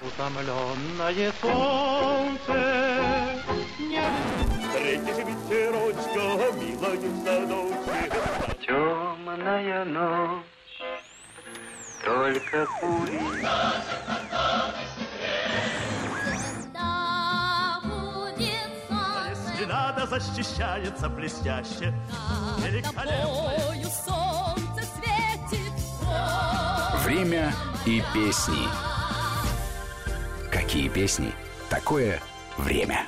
Утомленное солнце не... Встретишь ветерочка, милая в садочке. Темная ночь, только пули. Стена защищается блестяще. Великолепно. солнце светит. Время и песни. Какие песни? Такое время.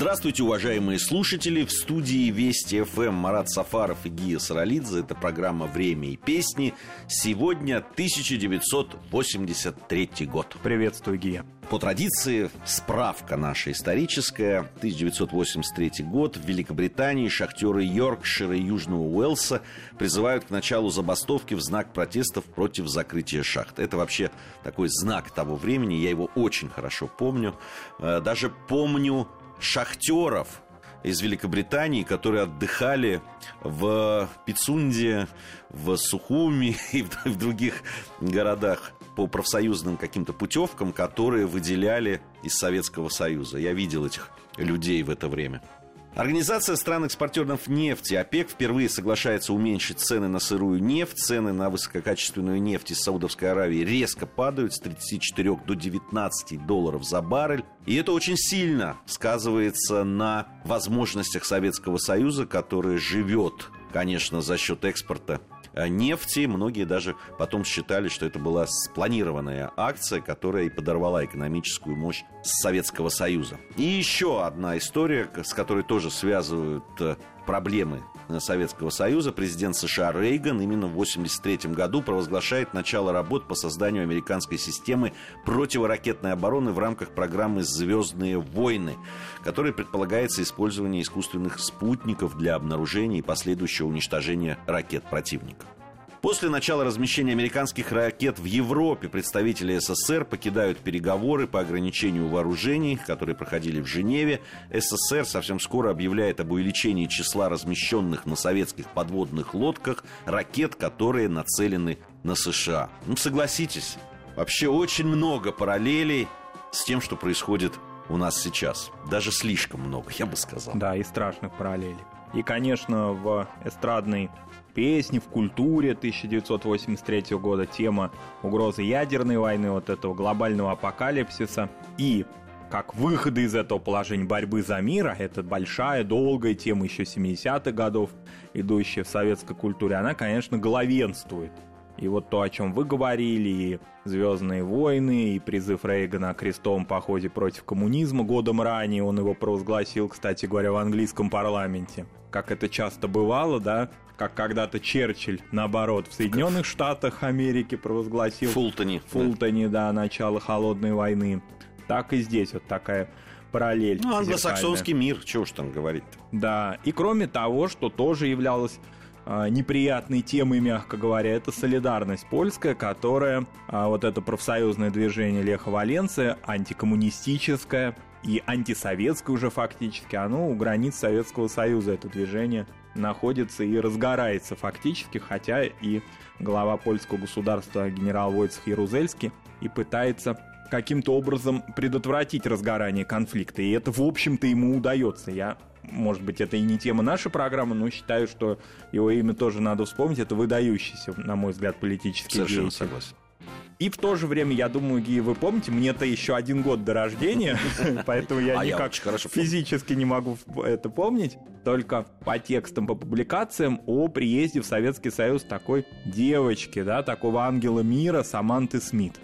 Здравствуйте, уважаемые слушатели! В студии Вести ФМ Марат Сафаров и Гия Саралидзе. Это программа «Время и песни». Сегодня 1983 год. Приветствую, Гия. По традиции, справка наша историческая. 1983 год. В Великобритании шахтеры Йоркшира и Южного Уэльса призывают к началу забастовки в знак протестов против закрытия шахт. Это вообще такой знак того времени. Я его очень хорошо помню. Э, даже помню шахтеров из Великобритании, которые отдыхали в Пицунде, в Сухуми и в других городах по профсоюзным каким-то путевкам, которые выделяли из Советского Союза. Я видел этих людей в это время. Организация стран-экспортеров нефти ОПЕК впервые соглашается уменьшить цены на сырую нефть. Цены на высококачественную нефть из Саудовской Аравии резко падают с 34 до 19 долларов за баррель. И это очень сильно сказывается на возможностях Советского Союза, который живет, конечно, за счет экспорта нефти. Многие даже потом считали, что это была спланированная акция, которая и подорвала экономическую мощь Советского Союза. И еще одна история, с которой тоже связывают э, проблемы Советского Союза, президент США Рейган именно в 1983 году провозглашает начало работ по созданию американской системы противоракетной обороны в рамках программы «Звездные войны», которой предполагается использование искусственных спутников для обнаружения и последующего уничтожения ракет противника. После начала размещения американских ракет в Европе представители СССР покидают переговоры по ограничению вооружений, которые проходили в Женеве. СССР совсем скоро объявляет об увеличении числа размещенных на советских подводных лодках ракет, которые нацелены на США. Ну, согласитесь, вообще очень много параллелей с тем, что происходит у нас сейчас. Даже слишком много, я бы сказал. Да, и страшных параллелей. И, конечно, в эстрадной песни, в культуре 1983 года тема угрозы ядерной войны, вот этого глобального апокалипсиса. И как выходы из этого положения борьбы за мир, а это большая, долгая тема еще 70-х годов, идущая в советской культуре, она, конечно, главенствует. И вот то, о чем вы говорили, и «Звездные войны», и призыв Рейгана о крестовом походе против коммунизма годом ранее, он его провозгласил, кстати говоря, в английском парламенте. Как это часто бывало, да, как когда-то Черчилль, наоборот, в Соединенных Штатах Америки провозгласил... Фултони. Фултони, да, да начало Холодной войны. Так и здесь вот такая параллель. Ну, англосаксонский мир, чего уж там говорить-то. Да, и кроме того, что тоже являлось неприятной темой, мягко говоря, это солидарность польская, которая, а, вот это профсоюзное движение Леха Валенция, антикоммунистическое и антисоветское уже фактически, оно у границ Советского Союза, это движение находится и разгорается фактически, хотя и глава польского государства генерал Войцех Ярузельский и пытается каким-то образом предотвратить разгорание конфликта. И это, в общем-то, ему удается. Я может быть, это и не тема нашей программы, но считаю, что его имя тоже надо вспомнить. Это выдающийся, на мой взгляд, политический Совершенно деятель. согласен. И в то же время, я думаю, Гия, вы помните, мне-то еще один год до рождения, поэтому я А никак физически не могу это помнить. Только по текстам, по публикациям о приезде в Советский Союз такой девочки, да, такого ангела мира Саманты Смит.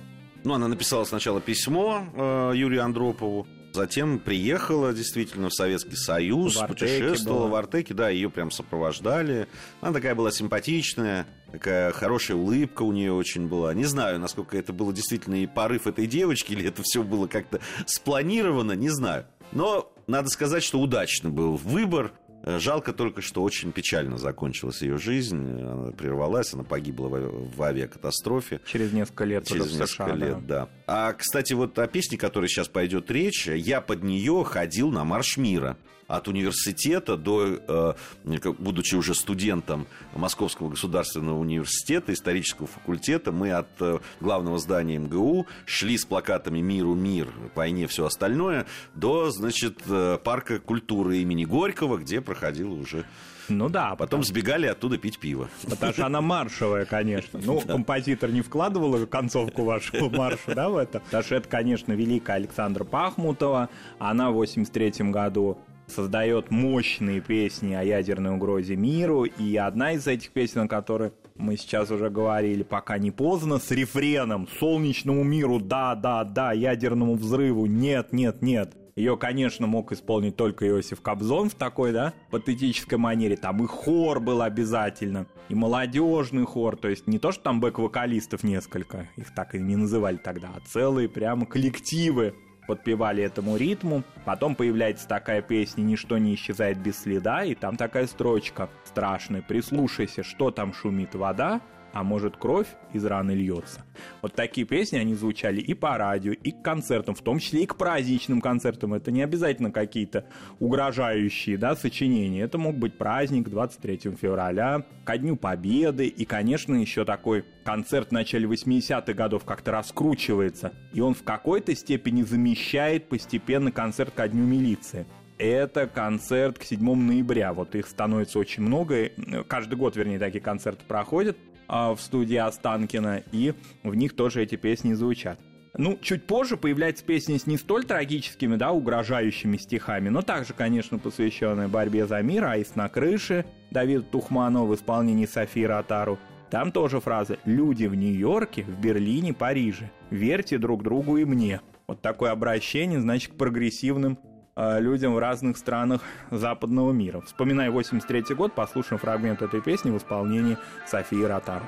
Ну, она написала сначала письмо э, Юрию Андропову, Затем приехала действительно в Советский Союз, В Артеке путешествовала была. в Артеке, да, ее прям сопровождали. Она такая была симпатичная, такая хорошая улыбка у нее очень была. Не знаю, насколько это было действительно и порыв этой девочки, или это все было как-то спланировано, не знаю. Но надо сказать, что удачно был выбор. Э, Жалко только, что очень печально закончилась ее жизнь. Она прервалась, она погибла в авиакатастрофе. Через несколько лет Через несколько США. лет, да. А, кстати, вот о песне, которой сейчас пойдет речь, я под нее ходил на марш мира. От университета до, э, будучи уже студентом Московского государственного университета, исторического факультета, мы от э, главного здания МГУ шли с плакатами «Миру мир», «Войне все остальное» до, значит, э, парка культуры имени Горького, где проходило уже ну да. Потом сбегали оттуда пить пиво. Потому что она маршевая, конечно. Ну, композитор не вкладывал концовку вашего марша, да, в это? Потому что это, конечно, великая Александра Пахмутова. Она в 83 году создает мощные песни о ядерной угрозе миру. И одна из этих песен, о которой мы сейчас уже говорили, пока не поздно, с рефреном «Солнечному миру, да, да, да, ядерному взрыву, нет, нет, нет». Ее, конечно, мог исполнить только Иосиф Кобзон в такой, да, патетической манере. Там и хор был обязательно, и молодежный хор. То есть не то, что там бэк-вокалистов несколько, их так и не называли тогда, а целые прямо коллективы подпевали этому ритму. Потом появляется такая песня «Ничто не исчезает без следа», и там такая строчка страшная «Прислушайся, что там шумит вода, а может кровь из раны льется. Вот такие песни, они звучали и по радио, и к концертам, в том числе и к праздничным концертам. Это не обязательно какие-то угрожающие да, сочинения. Это мог быть праздник 23 февраля, ко Дню Победы, и, конечно, еще такой концерт в начале 80-х годов как-то раскручивается, и он в какой-то степени замещает постепенно концерт ко Дню милиции это концерт к 7 ноября. Вот их становится очень много. Каждый год, вернее, такие концерты проходят. А, в студии Останкина, и в них тоже эти песни звучат. Ну, чуть позже появляются песни с не столь трагическими, да, угрожающими стихами, но также, конечно, посвященные борьбе за мир, «Аист на крыше» Давид Тухманов в исполнении Софии Ротару. Там тоже фраза «Люди в Нью-Йорке, в Берлине, Париже. Верьте друг другу и мне». Вот такое обращение, значит, к прогрессивным людям в разных странах западного мира. Вспоминая 83 год, послушаем фрагмент этой песни в исполнении Софии Ротар.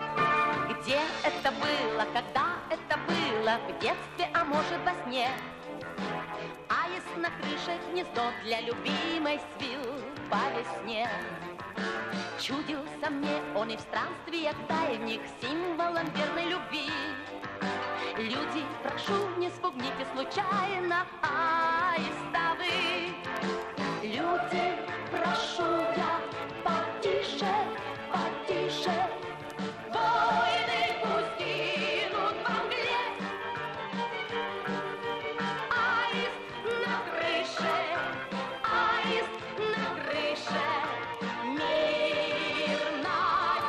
Где это было, когда это было, в детстве, а может во сне? Аист на крыше гнездо для любимой свил по весне. Чудился мне он и в странствиях дальних символом верной любви. Люди, прошу, не спугните случайно аиста вы. Люди, прошу я, потише, потише. Воины пусть гинут во мгле. Аист на крыше, аист на крыше. Мир на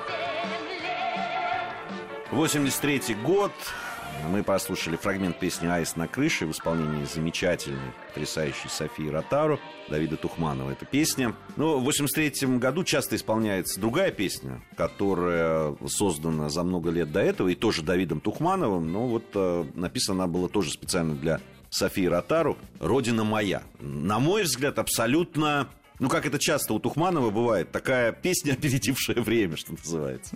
земле. 83 год, мы послушали фрагмент песни «Аист на крыше» в исполнении замечательной, потрясающей Софии Ротару, Давида Тухманова. Эта песня. Но в 83 году часто исполняется другая песня, которая создана за много лет до этого, и тоже Давидом Тухмановым, но вот э, написана она была тоже специально для Софии Ротару «Родина моя». На мой взгляд, абсолютно ну, как это часто у Тухманова бывает, такая песня, опередившая время, что называется.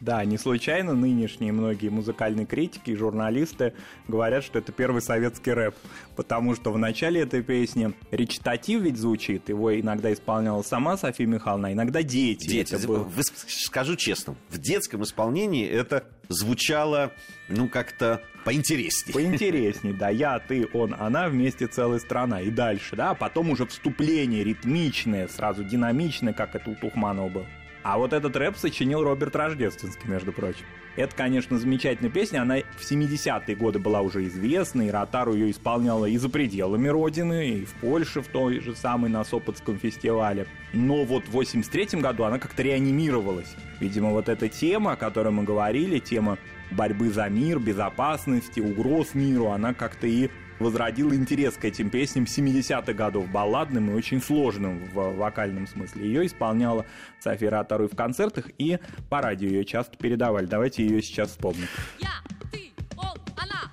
Да, не случайно нынешние многие музыкальные критики и журналисты говорят, что это первый советский рэп, потому что в начале этой песни речитатив ведь звучит, его иногда исполняла сама София Михайловна, иногда дети. Дети, это был... Вы, скажу честно, в детском исполнении это звучало, ну, как-то поинтереснее. Поинтереснее, да. Я, ты, он, она, вместе целая страна. И дальше, да. Потом уже вступление ритмичное, сразу динамичное, как это у Тухманова было. А вот этот рэп сочинил Роберт Рождественский, между прочим. Это, конечно, замечательная песня. Она в 70-е годы была уже известна, и Ротару ее исполняла и за пределами родины, и в Польше в той же самой на Сопотском фестивале. Но вот в 83 году она как-то реанимировалась. Видимо, вот эта тема, о которой мы говорили, тема борьбы за мир, безопасности, угроз миру, она как-то и возродил интерес к этим песням 70-х годов, балладным и очень сложным в вокальном смысле. Ее исполняла София Ротару в концертах, и по радио ее часто передавали. Давайте ее сейчас вспомним. Я, ты, он, она,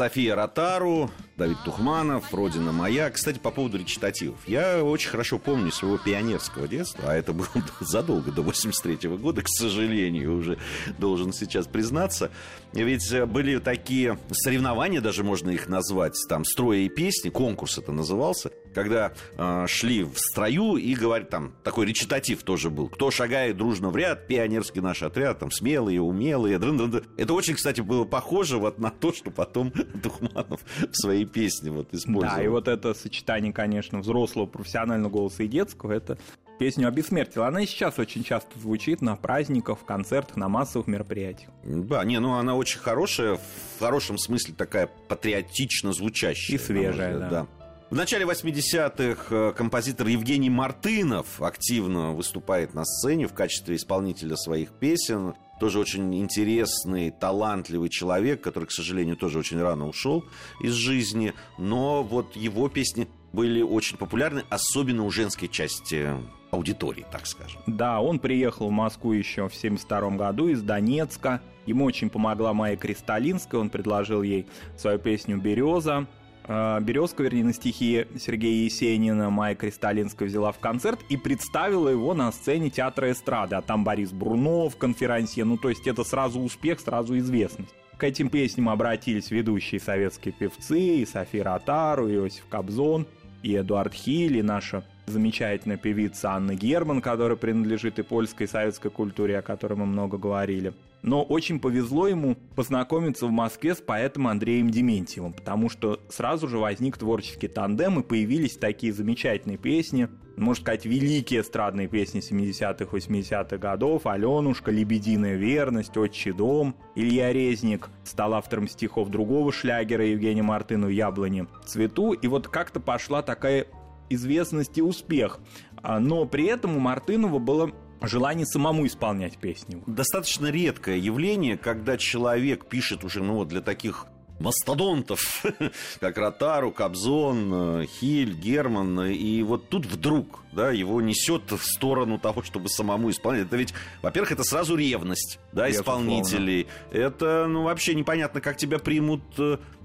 София Ротару, Давид Тухманов, «Родина моя». Кстати, по поводу речитативов. Я очень хорошо помню своего пионерского детства, а это было задолго, до 83 года, к сожалению, уже должен сейчас признаться. Ведь были такие соревнования, даже можно их назвать, там, строя и песни, конкурс это назывался, когда э, шли в строю и говорят, там, такой речитатив тоже был. Кто шагает дружно в ряд, пионерский наш отряд, там, смелые, умелые. дрын -дрын -дрын. Это очень, кстати, было похоже вот на то, что потом Тухманов в своей песне вот использовал. Да, и вот это сочетание, конечно, взрослого профессионального голоса и детского, это песню обессмертила. Она и сейчас очень часто звучит на праздниках, в концертах, на массовых мероприятиях. Да, не, ну она очень хорошая, в хорошем смысле такая патриотично звучащая. И свежая, взгляд, да. В начале 80-х э, композитор Евгений Мартынов активно выступает на сцене в качестве исполнителя своих песен. Тоже очень интересный, талантливый человек, который, к сожалению, тоже очень рано ушел из жизни. Но вот его песни были очень популярны, особенно у женской части аудитории, так скажем. Да, он приехал в Москву еще в 1972 году из Донецка. Ему очень помогла Майя Кристалинская, он предложил ей свою песню «Береза». Э, Березка, вернее, на стихи Сергея Есенина Майя Кристалинская взяла в концерт и представила его на сцене театра эстрады. А там Борис Брунов, конферансье. Ну, то есть это сразу успех, сразу известность. К этим песням обратились ведущие советские певцы, и София Ротару, и Иосиф Кобзон, и Эдуард Хиль, и наша замечательная певица Анна Герман, которая принадлежит и польской, и советской культуре, о которой мы много говорили. Но очень повезло ему познакомиться в Москве с поэтом Андреем Дементьевым, потому что сразу же возник творческий тандем и появились такие замечательные песни, можно сказать, великие эстрадные песни 70-х, 80-х годов, «Аленушка», «Лебединая верность», «Отчий дом». Илья Резник стал автором стихов другого шлягера Евгения Мартыну «Яблони цвету». И вот как-то пошла такая известность и успех. А, Но при этом у Мартынова было желание самому исполнять песни. Достаточно редкое явление, когда человек пишет уже, ну вот для таких мастодонтов, как Ротару, Кобзон, э, Хиль, Герман, и вот тут вдруг, да, его несет в сторону того, чтобы самому исполнять. Это ведь, во-первых, это сразу ревность, да, исполнителей. Это, ну, вообще непонятно, как тебя примут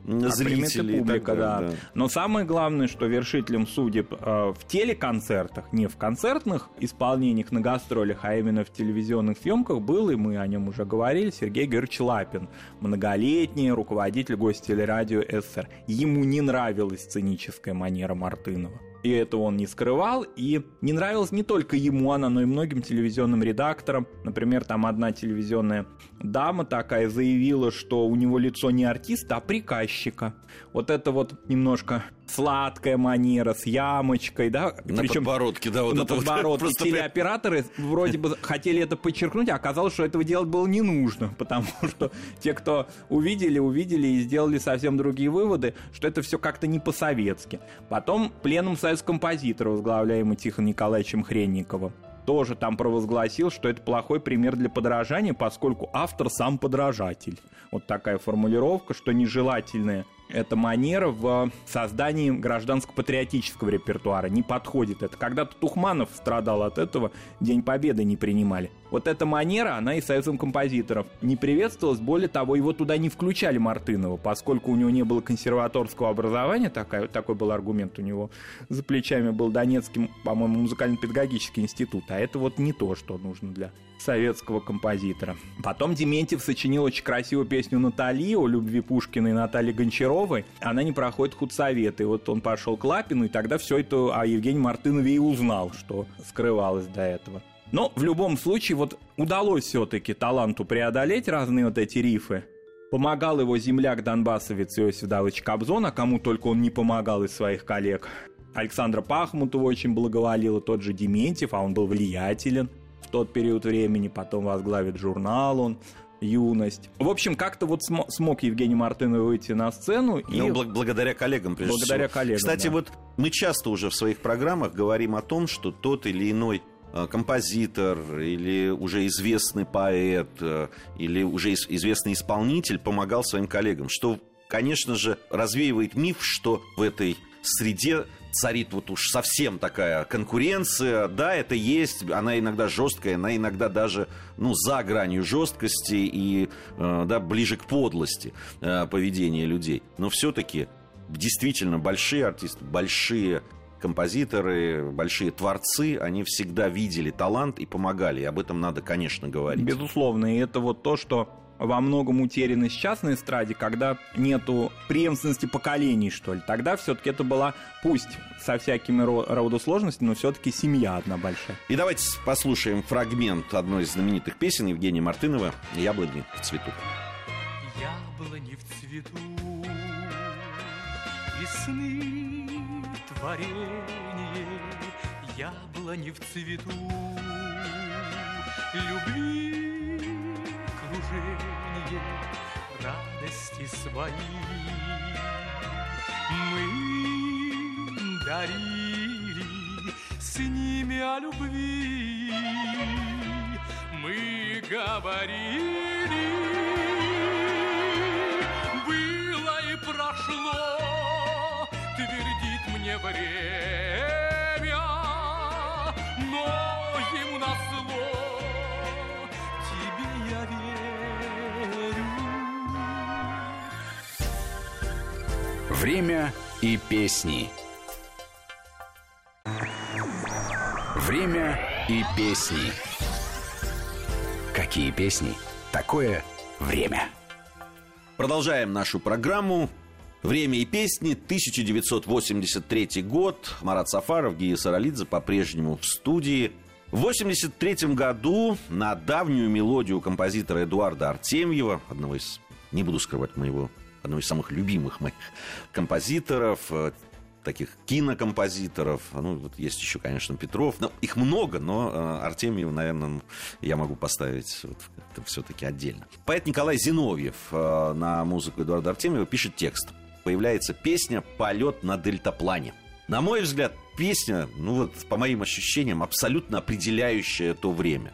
А и зрители. и публика, да. далее, Но самое главное, что вершителем судеб э, в телеконцертах, не в концертных исполнениях на гастролях, а именно в телевизионных съемках был, и мы о нем уже говорили, Сергей Георгиевич Лапин, многолетний руководитель гостелерадио СССР. Ему не нравилась сценическая манера Мартынова. И этого он не скрывал, и не нравилась не только ему она, но и многим телевизионным редакторам. Например, там одна телевизионная дама такая заявила, что у него лицо не артиста, а приказчика. Вот это вот немножко сладкая манера с ямочкой, да? На подбородке, да, вот на это вот подбородке. прям- Телеоператоры вроде бы хотели это подчеркнуть, а оказалось, что этого делать было не нужно, потому что те, кто увидели, увидели и сделали совсем другие выводы, что это все как-то не по-советски. Потом пленум союз композиторов, возглавляемый Тихоном Николаевичем Хренниковым, тоже там провозгласил, что это плохой пример для подражания, поскольку автор сам подражатель. Вот такая формулировка, что нежелательная эта манера в создании гражданско-патриотического репертуара не подходит. Это когда-то Тухманов страдал от этого, День Победы не принимали. Вот эта манера, она и союзом композиторов не приветствовалась. Более того, его туда не включали Мартынова, поскольку у него не было консерваторского образования, такая, такой был аргумент у него. За плечами был Донецкий, по-моему, музыкально-педагогический институт, а это вот не то, что нужно для советского композитора. Потом Дементьев сочинил очень красивую песню Натали о любви Пушкина и Натальи Гончаровой. Она не проходит худсовет. И вот он пошел к Лапину, и тогда все это о Евгении Мартынове и узнал, что скрывалось до этого. Но в любом случае вот удалось все-таки таланту преодолеть разные вот эти рифы. Помогал его земляк-донбассовец Иосиф Давыдович Кобзон, а кому только он не помогал из своих коллег. Александра Пахмутова очень благоволила, тот же Дементьев, а он был влиятелен в тот период времени, потом возглавит журнал он, юность. В общем, как-то вот смо- смог Евгений Мартынов выйти на сцену и... Ну, благ- благодаря коллегам, прежде Благодаря всего. коллегам, Кстати, да. вот мы часто уже в своих программах говорим о том, что тот или иной э, композитор или уже известный поэт э, или уже известный исполнитель помогал своим коллегам, что, конечно же, развеивает миф, что в этой среде царит вот уж совсем такая конкуренция. Да, это есть, она иногда жесткая, она иногда даже, ну, за гранью жесткости и, э, да, ближе к подлости э, поведения людей. Но все-таки действительно большие артисты, большие композиторы, большие творцы, они всегда видели талант и помогали. И об этом надо, конечно, говорить. Безусловно, и это вот то, что во многом утеряно сейчас на эстраде, когда нету преемственности поколений, что ли. Тогда все-таки это была, пусть со всякими ро- рода сложностями, но все-таки семья одна большая. И давайте послушаем фрагмент одной из знаменитых песен Евгения Мартынова «Яблони в цвету». Яблони в цвету, весны творение, яблони в цвету, любви кружение, радости свои. Мы дарили с ними о любви, мы говорили, было и прошло, твердит мне время, Время и песни. Время и песни. Какие песни? Такое время. Продолжаем нашу программу. Время и песни, 1983 год. Марат Сафаров, Гия Саралидзе по-прежнему в студии. В 1983 году на давнюю мелодию композитора Эдуарда Артемьева, одного из, не буду скрывать, моего, одного из самых любимых моих композиторов, э, таких кинокомпозиторов. Ну, вот есть еще, конечно, Петров. Но их много, но э, Артемьев, наверное, я могу поставить вот, это все-таки отдельно. Поэт Николай Зиновьев э, на музыку Эдуарда Артемьева пишет текст. Появляется песня «Полет на дельтаплане». На мой взгляд, песня, ну вот по моим ощущениям, абсолютно определяющая то время.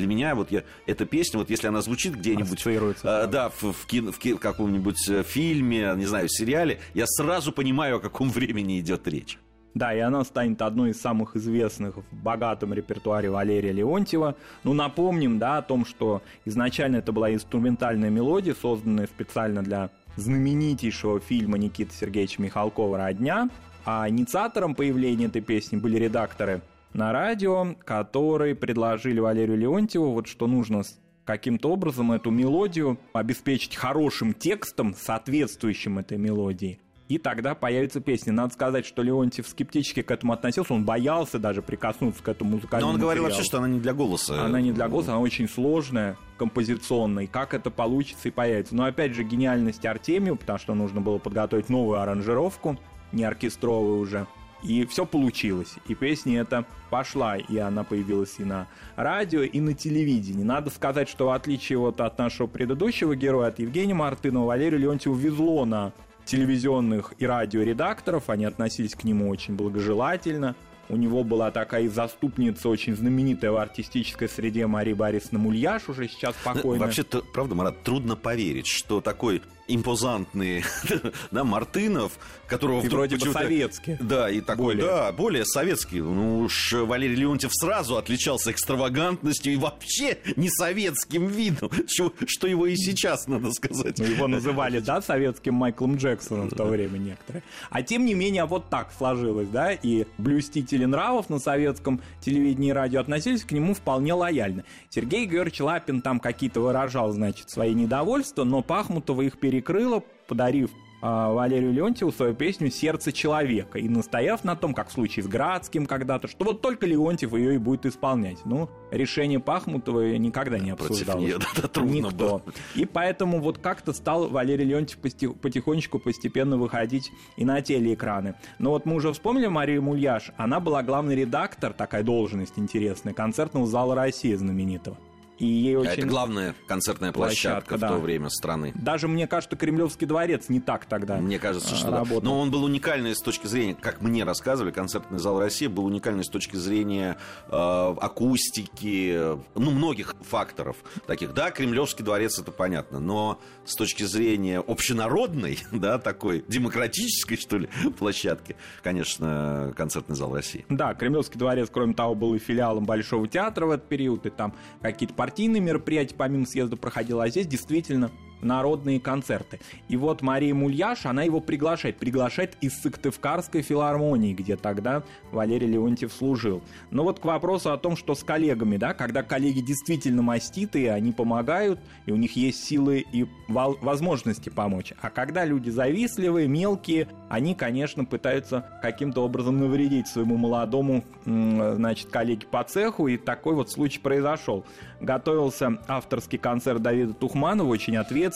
Для меня вот я, эта песня, вот если она звучит где-нибудь... Ассоциируется, а, да, в, в, кино- в ки- каком-нибудь э, фильме, не знаю, сериале, я сразу понимаю, о каком времени идет речь. Да, и она станет одной из самых известных в богатом репертуаре Валерия Леонтьева. Ну, напомним, да, о том, что изначально это была инструментальная мелодия, созданная специально для знаменитейшего фильма Никиты Сергеевича Михалкова «Родня». А инициатором появления этой песни были редакторы на радио, которые предложили Валерию Леонтьеву, вот что нужно каким-то образом эту мелодию обеспечить хорошим текстом, соответствующим этой мелодии. И тогда появится песня. Надо сказать, что Леонтьев скептически к этому относился, он боялся даже прикоснуться к этому Но музыкальному он говорил материалу. вообще, что она не для голоса. Она не для голоса, она очень сложная, композиционная. И как это получится и появится. Но опять же, гениальность Артемию, потому что нужно было подготовить новую аранжировку, не оркестровую уже. И все получилось. И песня эта пошла, и она появилась и на радио, и на телевидении. Надо сказать, что в отличие вот от нашего предыдущего героя, от Евгения Мартынова, Валерию Леонтьеву везло на телевизионных и радиоредакторов. Они относились к нему очень благожелательно. У него была такая заступница, очень знаменитая в артистической среде Мария Борисовна Мульяш, уже сейчас Ну, покойная. Вообще-то, правда, Марат, трудно поверить, что такой импозантный да, Мартынов, которого И вдруг вроде бы советский. Да, и такой, Более. да, более советский. Ну уж Валерий Леонтьев сразу отличался экстравагантностью и вообще не советским видом, что, что его и сейчас, надо сказать. Ну, его называли, да, советским Майклом Джексоном в то время некоторые. А тем не менее, вот так сложилось, да, и блюстители нравов на советском телевидении и радио относились к нему вполне лояльно. Сергей Георгиевич Лапин там какие-то выражал, значит, свои недовольства, но Пахмутова их перекрыла, подарив а, Валерию Леонтьеву свою песню «Сердце человека» и настояв на том, как в случае с Градским когда-то, что вот только Леонтьев ее и будет исполнять. Ну, решение Пахмутова никогда не Против обсуждалось. нее, да, трудно Никто. было. И поэтому вот как-то стал Валерий Леонтьев потихонечку, постепенно выходить и на телеэкраны. Но вот мы уже вспомнили Марию Мульяш. Она была главный редактор, такая должность интересная, концертного зала России знаменитого. И ей А очень... Это главная концертная площадка, Площадка, в да. то время страны. Даже, мне кажется, Кремлевский дворец не так тогда Мне кажется, что да. работал. Но он был уникальный с точки зрения, как мне рассказывали, концертный зал России был уникальный с точки зрения э, акустики, э, ну, многих факторов таких. Да, Кремлевский дворец, это понятно, но с точки зрения общенародной, да, такой демократической, что ли, площадки, конечно, концертный зал России. Да, Кремлевский дворец, кроме того, был и филиалом Большого театра в этот период, и там какие-то партийные мероприятия помимо съезда проходило, а здесь действительно народные концерты. И вот Мария Мульяш, она его приглашает, приглашает из Сыктывкарской филармонии, где тогда Валерий Леонтьев служил. Но вот к вопросу о том, что с коллегами, да, когда коллеги действительно маститые, они помогают, и у них есть силы и возможности помочь. А когда люди завистливые, мелкие, они, конечно, пытаются каким-то образом навредить своему молодому, значит, коллеге по цеху, и такой вот случай произошел. Готовился авторский концерт Давида Тухманова, очень ответственный,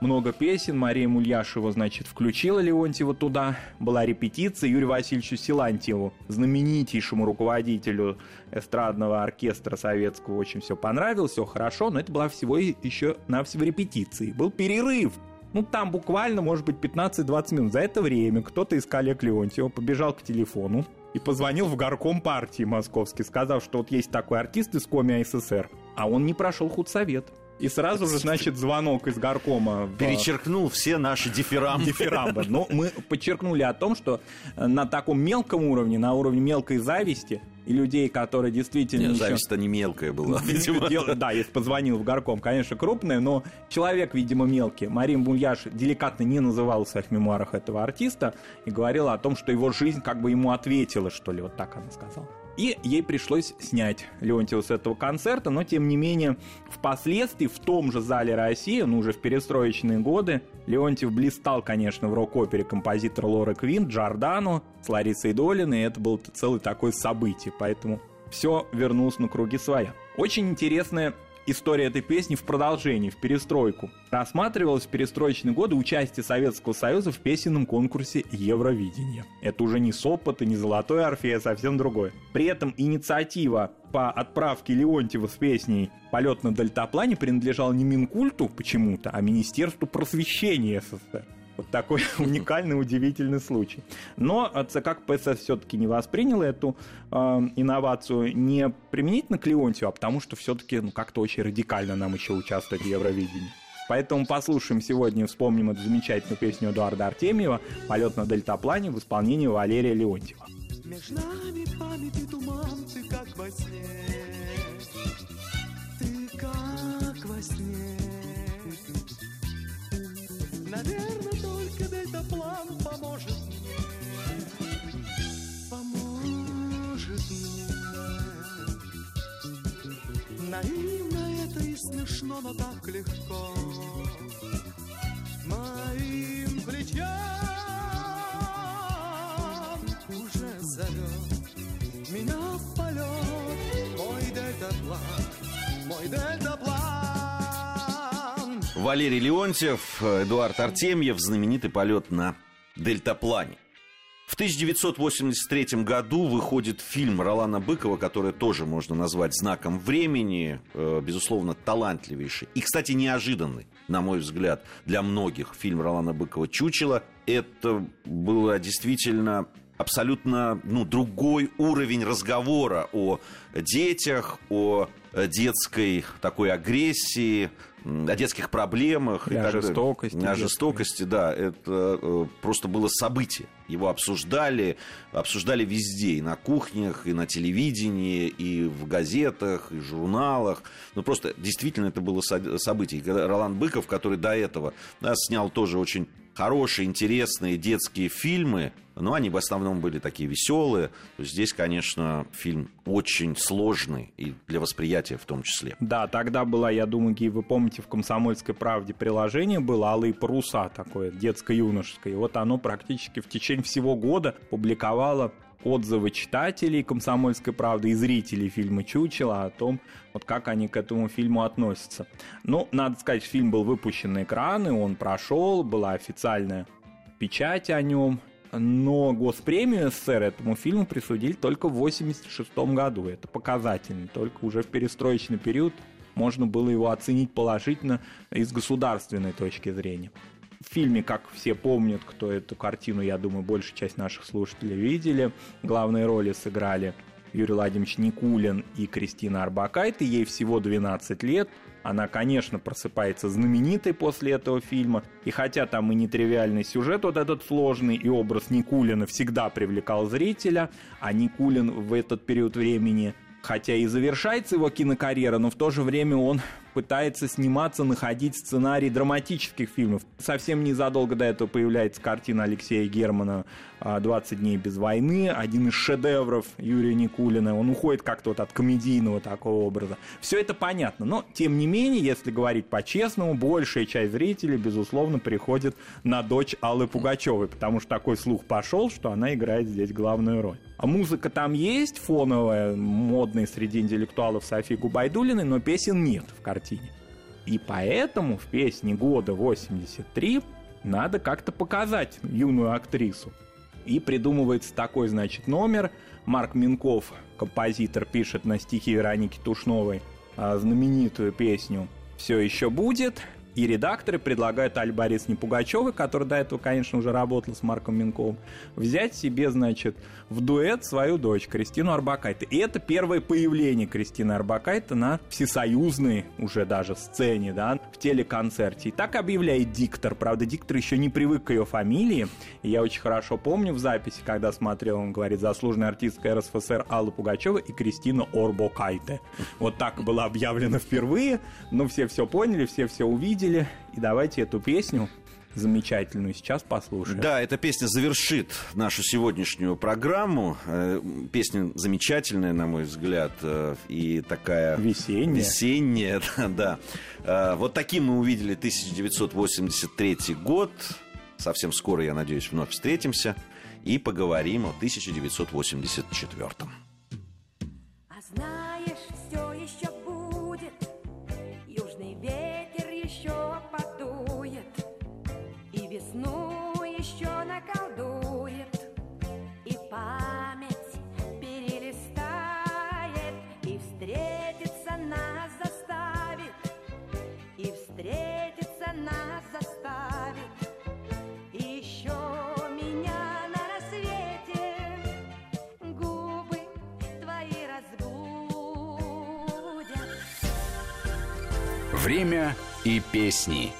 много песен, Мария Мульяшева, значит, включила Леонтьева туда, была репетиция, Юрию Васильевичу Силантьеву, знаменитейшему руководителю эстрадного оркестра советского, очень все понравилось, все хорошо, но это была всего еще навсего репетиции. Был перерыв, ну, там буквально, может быть, 15-20 минут. За это время кто-то из коллег Леонтьева побежал к телефону и позвонил в горком партии московский, сказав, что вот есть такой артист из Коми СССР, а он не прошел худсовет. И сразу же, значит, звонок из горкома. Перечеркнул все наши дифирамбы. дифирамбы. Но мы подчеркнули о том, что э, на таком мелком уровне, на уровне мелкой зависти и людей, которые действительно Нет, еще- зависть-то не мелкая была, видимо. Да, если позвонил в горком, конечно, крупное, но человек, видимо, мелкий. Марин Бульяш деликатно не называл в своих мемуарах этого артиста и говорила о том, что его жизнь как бы ему ответила, что ли, вот так она сказала. И ей пришлось снять Леонтьева с этого концерта, но тем не менее впоследствии в том же зале России, ну уже в перестроечные годы, Леонтьев блистал, конечно, в рок-опере композитор Лоры Квин, Джордану с Ларисой Долиной, и это было целое такое событие, поэтому все вернулось на круги своя. Очень интересная история этой песни в продолжении, в перестройку. Рассматривалось в перестроечные годы участие Советского Союза в песенном конкурсе Евровидения. Это уже не Сопот и не Золотой Орфей, а совсем другое. При этом инициатива по отправке Леонтьева с песней «Полет на дельтаплане» принадлежала не Минкульту почему-то, а Министерству просвещения СССР. Вот такой уникальный, удивительный случай. Но ЦК КПСС все-таки не воспринял эту э, инновацию не применительно к Леонтию, а потому что все-таки ну, как-то очень радикально нам еще участвовать в Евровидении. Поэтому послушаем сегодня вспомним эту замечательную песню Эдуарда Артемьева «Полет на дельтаплане» в исполнении Валерия Леонтьева. Между нами память и туман, ты как только дельтаплан поможет мне, поможет мне. Наивно это и смешно, но так легко. Моим плечам уже зовет меня в полет Мой дельтаплан, мой дельтаплан Валерий Леонтьев, Эдуард Артемьев, знаменитый полет на дельтаплане. В 1983 году выходит фильм Ролана Быкова, который тоже можно назвать знаком времени, э, безусловно, талантливейший. И, кстати, неожиданный, на мой взгляд, для многих фильм Ролана Быкова «Чучело». Это было действительно абсолютно ну, другой уровень разговора о детях, о детской такой агрессии, о детских проблемах. И о жестокости О жестокости, да. Это э, просто было событие. Его обсуждали, обсуждали везде, и на кухнях, и на телевидении, и в газетах, и журналах. Ну, просто действительно это было со- событие. И Ролан Быков, который до этого да, снял тоже очень хорошие, интересные детские фильмы, но они в основном были такие веселые. Здесь, конечно, фильм очень сложный и для восприятия в том числе. Да, тогда была, я думаю, Гей, вы помните, в «Комсомольской правде» приложение было «Алые паруса» такое, детско-юношеское. И вот оно практически в течение всего года публиковало отзывы читателей «Комсомольской правды» и зрителей фильма «Чучело» о том, вот как они к этому фильму относятся. Ну, надо сказать, фильм был выпущен на экраны, он прошел, была официальная печать о нем, но госпремию СССР этому фильму присудили только в 1986 году. Это показательно. Только уже в перестроечный период можно было его оценить положительно и с государственной точки зрения. В фильме, как все помнят, кто эту картину, я думаю, большая часть наших слушателей видели, главные роли сыграли Юрий Владимирович Никулин и Кристина Арбакайте. Ей всего 12 лет. Она, конечно, просыпается знаменитой после этого фильма. И хотя там и нетривиальный сюжет вот этот сложный, и образ Никулина всегда привлекал зрителя, а Никулин в этот период времени хотя и завершается его кинокарьера, но в то же время он пытается сниматься, находить сценарий драматических фильмов. Совсем незадолго до этого появляется картина Алексея Германа «20 дней без войны», один из шедевров Юрия Никулина. Он уходит как-то вот от комедийного такого образа. Все это понятно, но тем не менее, если говорить по-честному, большая часть зрителей, безусловно, приходит на дочь Аллы Пугачевой, потому что такой слух пошел, что она играет здесь главную роль. А музыка там есть, фоновая, модная среди интеллектуалов Софии Губайдулиной, но песен нет в картине. И поэтому в песне года 83 надо как-то показать юную актрису. И придумывается такой, значит, номер. Марк Минков, композитор, пишет на стихи Вероники Тушновой а, знаменитую песню «Все еще будет», и редакторы предлагают Аль Борисовне Пугачевой, которая до этого, конечно, уже работала с Марком Минковым, взять себе, значит, в дуэт свою дочь Кристину Арбакайте. И это первое появление Кристины Арбакайте на всесоюзной уже даже сцене, да, в телеконцерте. И так объявляет диктор. Правда, диктор еще не привык к ее фамилии. И я очень хорошо помню в записи, когда смотрел, он говорит, заслуженная артистка РСФСР Алла Пугачева и Кристина Орбокайте. Вот так было объявлено впервые, но все все поняли, все все увидели. И давайте эту песню замечательную сейчас послушаем. Да, эта песня завершит нашу сегодняшнюю программу. Э, Песня замечательная, на мой взгляд, э, и такая... Весенняя. Весенняя, да. Э, Вот таким мы увидели 1983 год. Совсем скоро, я надеюсь, вновь встретимся и поговорим о 1984. Песни.